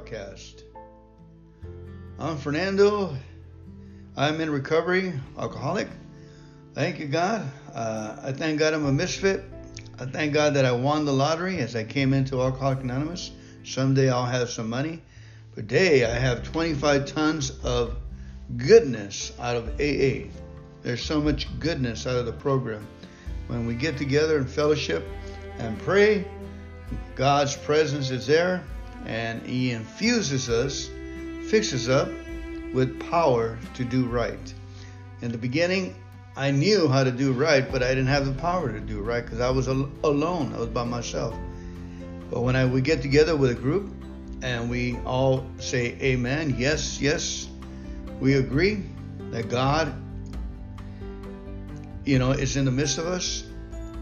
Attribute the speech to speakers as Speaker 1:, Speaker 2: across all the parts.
Speaker 1: broadcast. I'm Fernando. I'm in recovery, alcoholic. Thank you, God. Uh, I thank God I'm a misfit. I thank God that I won the lottery as I came into Alcoholic Anonymous. Someday I'll have some money. But today I have 25 tons of goodness out of AA. There's so much goodness out of the program. When we get together in fellowship and pray, God's presence is there and He infuses us, fixes up with power to do right. In the beginning, I knew how to do right, but I didn't have the power to do right because I was al- alone. I was by myself. But when I we get together with a group and we all say amen, yes, yes, we agree that God, you know, is in the midst of us.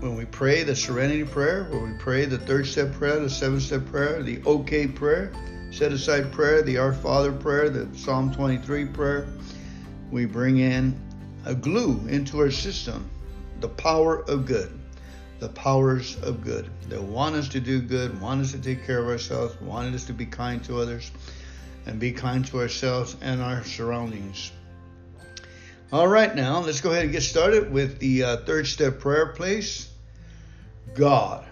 Speaker 1: When we pray the serenity prayer, when we pray the third step prayer, the seventh step prayer, the OK prayer, set aside prayer, the Our Father prayer, the Psalm 23 prayer, we bring in a glue into our system the power of good the powers of good that want us to do good want us to take care of ourselves want us to be kind to others and be kind to ourselves and our surroundings. All right now let's go ahead and get started with the uh, third step prayer please god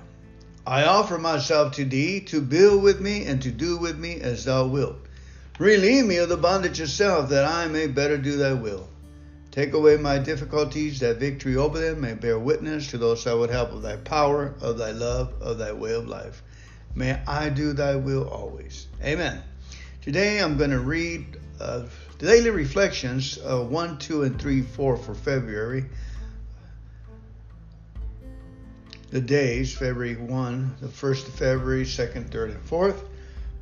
Speaker 1: i offer myself to thee to build with me and to do with me as thou wilt relieve me of the bondage of self that i may better do thy will Take away my difficulties, that victory over them may bear witness to those I would help of thy power, of thy love, of thy way of life. May I do thy will always. Amen. Today I'm going to read uh, daily reflections uh, 1, 2, and 3, 4 for February. The days, February 1, the 1st of February, 2nd, 3rd, and 4th.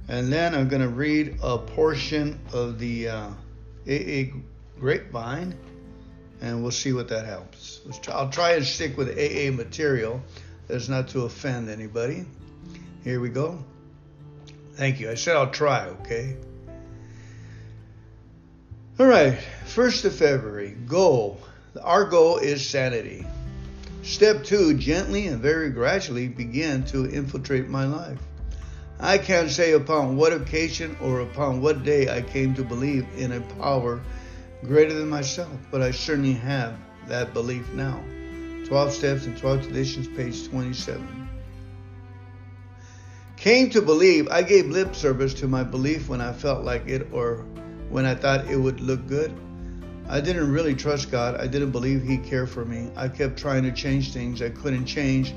Speaker 1: And then I'm going to read a portion of the uh, AA Grapevine and we'll see what that helps. I'll try and stick with AA material that's not to offend anybody. Here we go. Thank you. I said I'll try, okay? All right, 1st of February, goal. Our goal is sanity. Step two, gently and very gradually began to infiltrate my life. I can't say upon what occasion or upon what day I came to believe in a power greater than myself, but I certainly have that belief now. 12 Steps and 12 Traditions, page 27. Came to believe, I gave lip service to my belief when I felt like it or when I thought it would look good. I didn't really trust God. I didn't believe He cared for me. I kept trying to change things I couldn't change.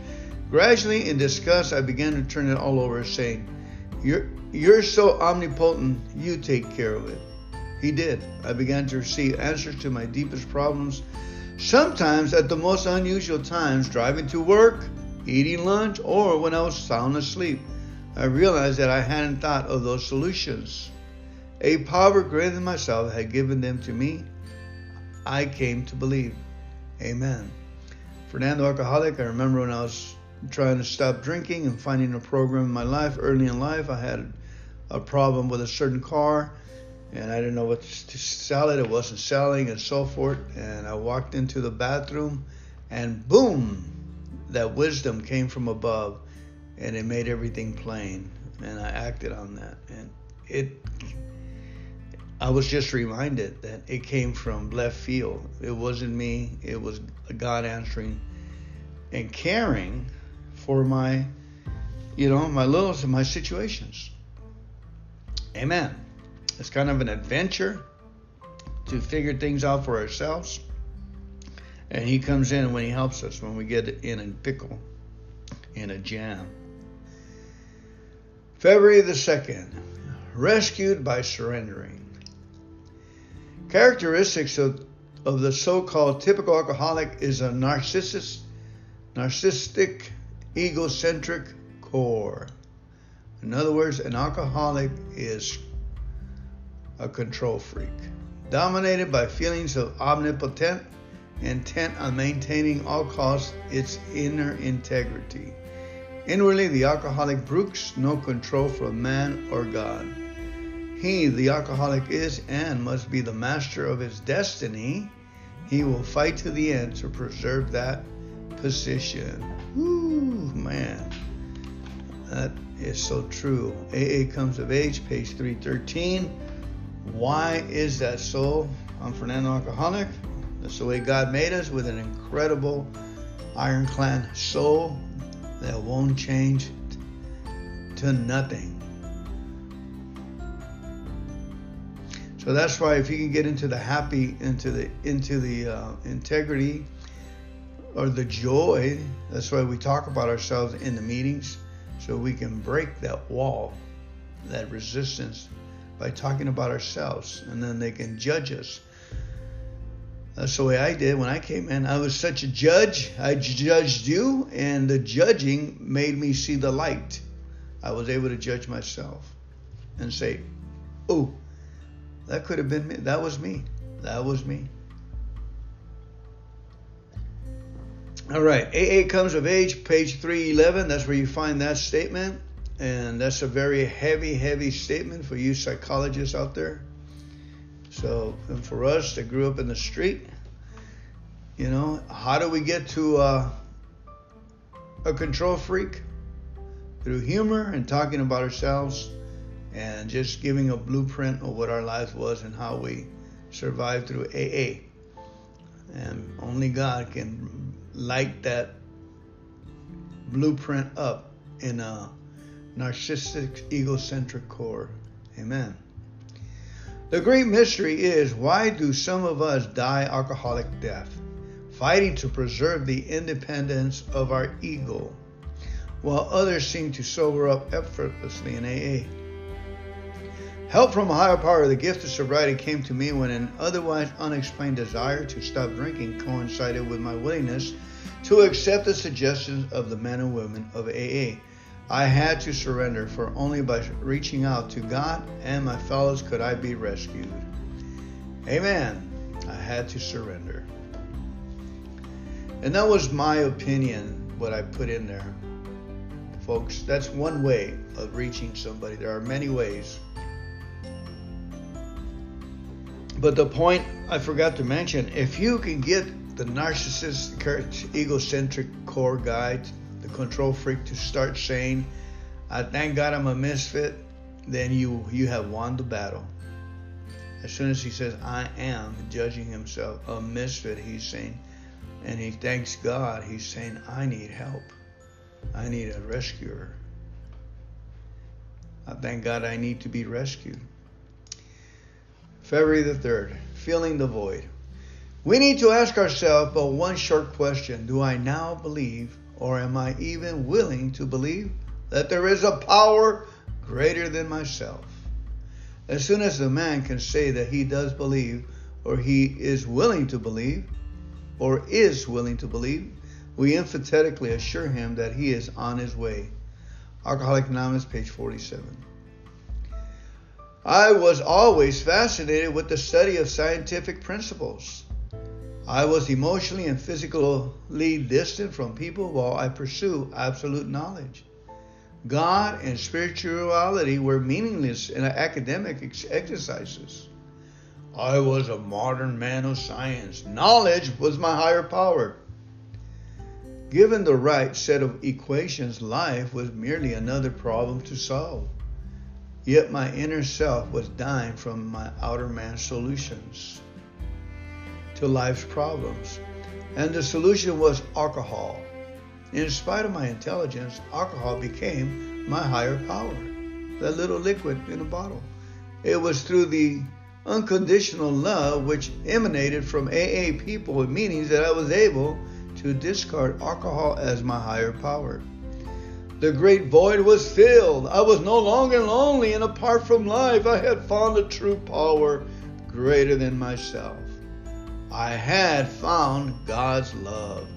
Speaker 1: Gradually, in disgust, I began to turn it all over, saying, You're, you're so omnipotent, you take care of it. He did. I began to receive answers to my deepest problems, sometimes at the most unusual times, driving to work, eating lunch, or when I was sound asleep. I realized that I hadn't thought of those solutions. A power greater than myself had given them to me. I came to believe. Amen. Fernando Alcoholic, I remember when I was trying to stop drinking and finding a program in my life early in life, I had a problem with a certain car and I didn't know what to sell it. It wasn't selling and so forth. And I walked into the bathroom and boom, that wisdom came from above and it made everything plain. And I acted on that. And it, I was just reminded that it came from left field. It wasn't me, it was God answering and caring for my, you know, my little, my situations. Amen. It's kind of an adventure to figure things out for ourselves. And he comes in when he helps us when we get in a pickle, in a jam. February the 2nd, rescued by surrendering. Characteristics of, of the so called typical alcoholic is a narcissist, narcissistic, egocentric core. In other words, an alcoholic is a control freak, dominated by feelings of omnipotent, intent on maintaining all costs its inner integrity. Inwardly, the alcoholic brooks no control from man or God. He, the alcoholic, is and must be the master of his destiny. He will fight to the end to preserve that position. Ooh, man. That is so true. AA comes of age, page 313. Why is that so? I'm Fernando Alcoholic. That's the way God made us with an incredible ironclad soul that won't change to nothing. So that's why if you can get into the happy, into the into the uh, integrity or the joy, that's why we talk about ourselves in the meetings, so we can break that wall, that resistance by talking about ourselves, and then they can judge us. That's the way I did when I came in. I was such a judge. I judged you, and the judging made me see the light. I was able to judge myself and say, "Oh, that could have been me. That was me. That was me." All right, AA comes of age, page 311. That's where you find that statement. And that's a very heavy, heavy statement for you psychologists out there. So, and for us that grew up in the street, you know, how do we get to uh, a control freak? Through humor and talking about ourselves and just giving a blueprint of what our life was and how we survived through AA. And only God can light that blueprint up in a narcissistic, egocentric core. Amen. The great mystery is why do some of us die alcoholic death, fighting to preserve the independence of our ego, while others seem to sober up effortlessly in AA? Help from a higher power, the gift of sobriety came to me when an otherwise unexplained desire to stop drinking coincided with my willingness to accept the suggestions of the men and women of AA. I had to surrender, for only by reaching out to God and my fellows could I be rescued. Amen. I had to surrender. And that was my opinion, what I put in there. Folks, that's one way of reaching somebody. There are many ways. But the point I forgot to mention if you can get the narcissistic, egocentric core guy, the control freak, to start saying, "I thank God I'm a misfit," then you you have won the battle. As soon as he says, "I am," judging himself a misfit, he's saying, and he thanks God. He's saying, "I need help. I need a rescuer. I thank God I need to be rescued." February the 3rd, feeling the void. We need to ask ourselves but one short question Do I now believe, or am I even willing to believe, that there is a power greater than myself? As soon as a man can say that he does believe, or he is willing to believe, or is willing to believe, we emphatically assure him that he is on his way. Alcoholic Anonymous, page 47. I was always fascinated with the study of scientific principles. I was emotionally and physically distant from people while I pursue absolute knowledge. God and spirituality were meaningless in academic exercises. I was a modern man of science. Knowledge was my higher power. Given the right set of equations, life was merely another problem to solve. Yet my inner self was dying from my outer man's solutions to life's problems. And the solution was alcohol. In spite of my intelligence, alcohol became my higher power, that little liquid in a bottle. It was through the unconditional love which emanated from AA people and meetings that I was able to discard alcohol as my higher power. The great void was filled. I was no longer lonely, and apart from life, I had found a true power greater than myself. I had found God's love.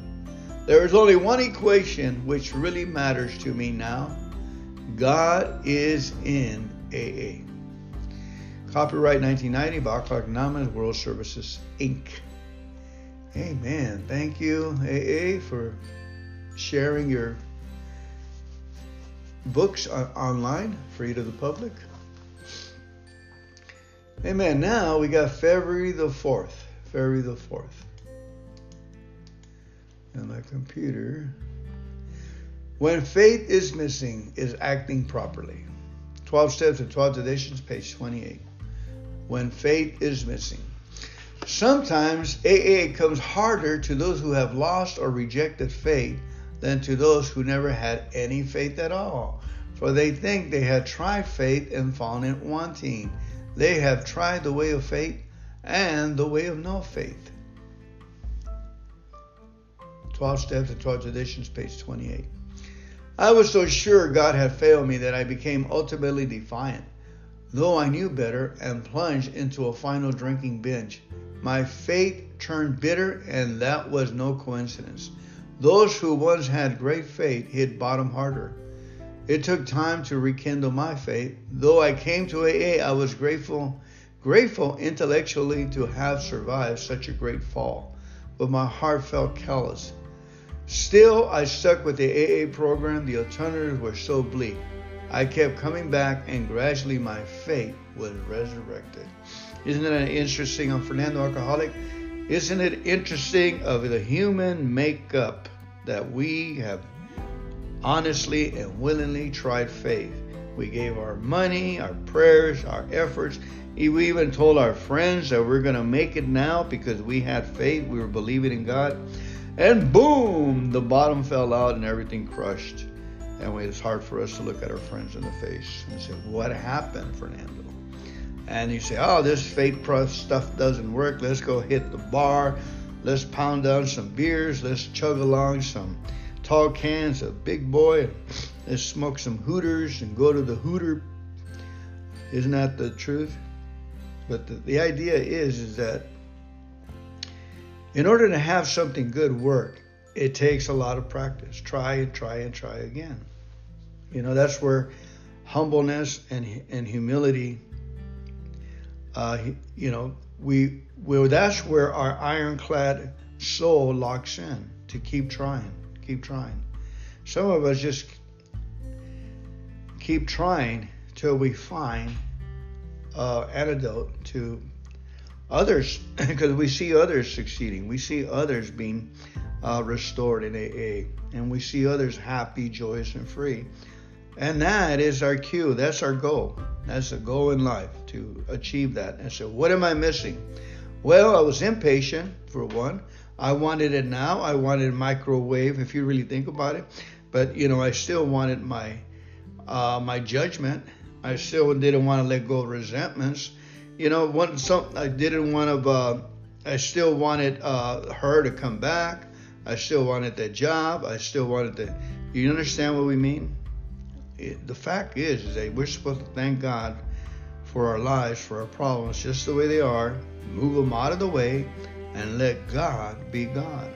Speaker 1: There is only one equation which really matters to me now God is in AA. Copyright 1990 by Alcoholic Anonymous World Services, Inc. Amen. Thank you, AA, for sharing your books online, free to the public. Amen. Now we got February the 4th. February the 4th. And my computer. When faith is missing, is acting properly. 12 Steps and 12 Traditions, page 28. When faith is missing. Sometimes AA comes harder to those who have lost or rejected faith than to those who never had any faith at all. For they think they had tried faith and found it wanting. They have tried the way of faith and the way of no faith. 12 Steps and 12 Traditions, page 28. I was so sure God had failed me that I became ultimately defiant. Though I knew better and plunged into a final drinking binge, my faith turned bitter, and that was no coincidence. Those who once had great faith hit bottom harder. It took time to rekindle my faith. Though I came to AA, I was grateful, grateful intellectually to have survived such a great fall, but my heart felt callous. Still, I stuck with the AA program. The alternatives were so bleak. I kept coming back, and gradually my faith was resurrected. Isn't it interesting on Fernando Alcoholic? Isn't it interesting of the human makeup that we have honestly and willingly tried faith? We gave our money, our prayers, our efforts. We even told our friends that we're going to make it now because we had faith. We were believing in God. And boom, the bottom fell out and everything crushed. And it's hard for us to look at our friends in the face and say, What happened, Fernando? And you say, Oh, this fake stuff doesn't work. Let's go hit the bar. Let's pound down some beers. Let's chug along some tall cans of big boy. Let's smoke some hooters and go to the hooter. Isn't that the truth? But the, the idea is, is that in order to have something good work, it takes a lot of practice. Try and try and try again. You know, that's where humbleness and, and humility, uh, you know, we, we, that's where our ironclad soul locks in to keep trying, keep trying. Some of us just keep trying till we find uh, antidote to others because we see others succeeding. We see others being uh, restored in AA, and we see others happy, joyous, and free. And that is our cue. That's our goal. That's the goal in life to achieve that. And so, what am I missing? Well, I was impatient for one. I wanted it now. I wanted microwave, if you really think about it. But you know, I still wanted my uh, my judgment. I still didn't want to let go of resentments you know, one some I didn't want to. Uh, I still wanted uh, her to come back. I still wanted that job. I still wanted the. You understand what we mean? The fact is, is that we're supposed to thank God for our lives, for our problems, just the way they are. Move them out of the way, and let God be God,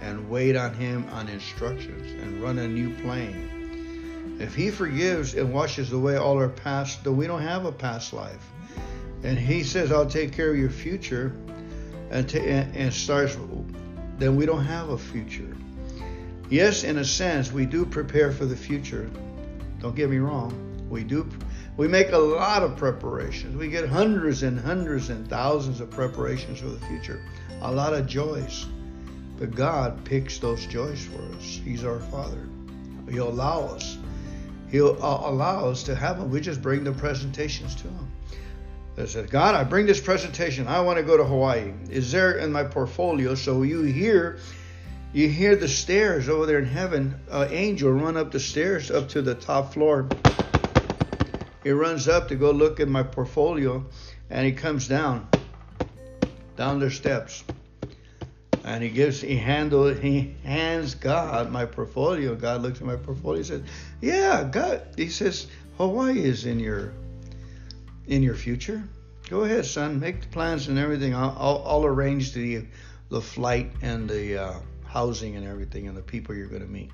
Speaker 1: and wait on Him on instructions, and run a new plane. If He forgives and washes away all our past, then we don't have a past life and he says, "I'll take care of your future," and, t- and starts, then we don't have a future. Yes, in a sense, we do prepare for the future. Don't get me wrong. We do. We make a lot of preparations. We get hundreds and hundreds and thousands of preparations for the future. A lot of joys. But God picks those joys for us. He's our Father. He'll allow us. He'll uh, allow us to have them. We just bring the presentations to Him that said, God, I bring this presentation. I want to go to Hawaii. Is there in my portfolio? So you hear, you hear the stairs over there in heaven. An angel run up the stairs up to the top floor. He runs up to go look at my portfolio, and he comes down, down the steps, and he gives, he handle, he hands God my portfolio. God looks at my portfolio. He says, "Yeah, God." He says, "Hawaii is in your in your future, go ahead, son. Make the plans and everything. I'll, I'll, I'll arrange the the flight and the uh, housing and everything and the people you're going to meet.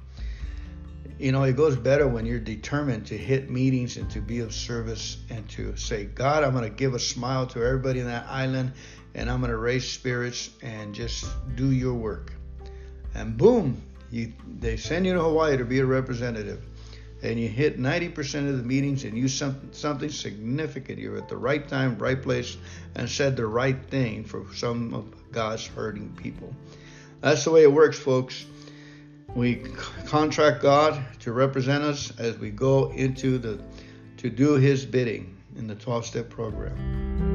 Speaker 1: You know, it goes better when you're determined to hit meetings and to be of service and to say, God, I'm going to give a smile to everybody in that island and I'm going to raise spirits and just do your work. And boom, you, they send you to Hawaii to be a representative and you hit 90% of the meetings and you something, something significant. You're at the right time, right place, and said the right thing for some of God's hurting people. That's the way it works, folks. We contract God to represent us as we go into the to do His bidding in the 12 step program.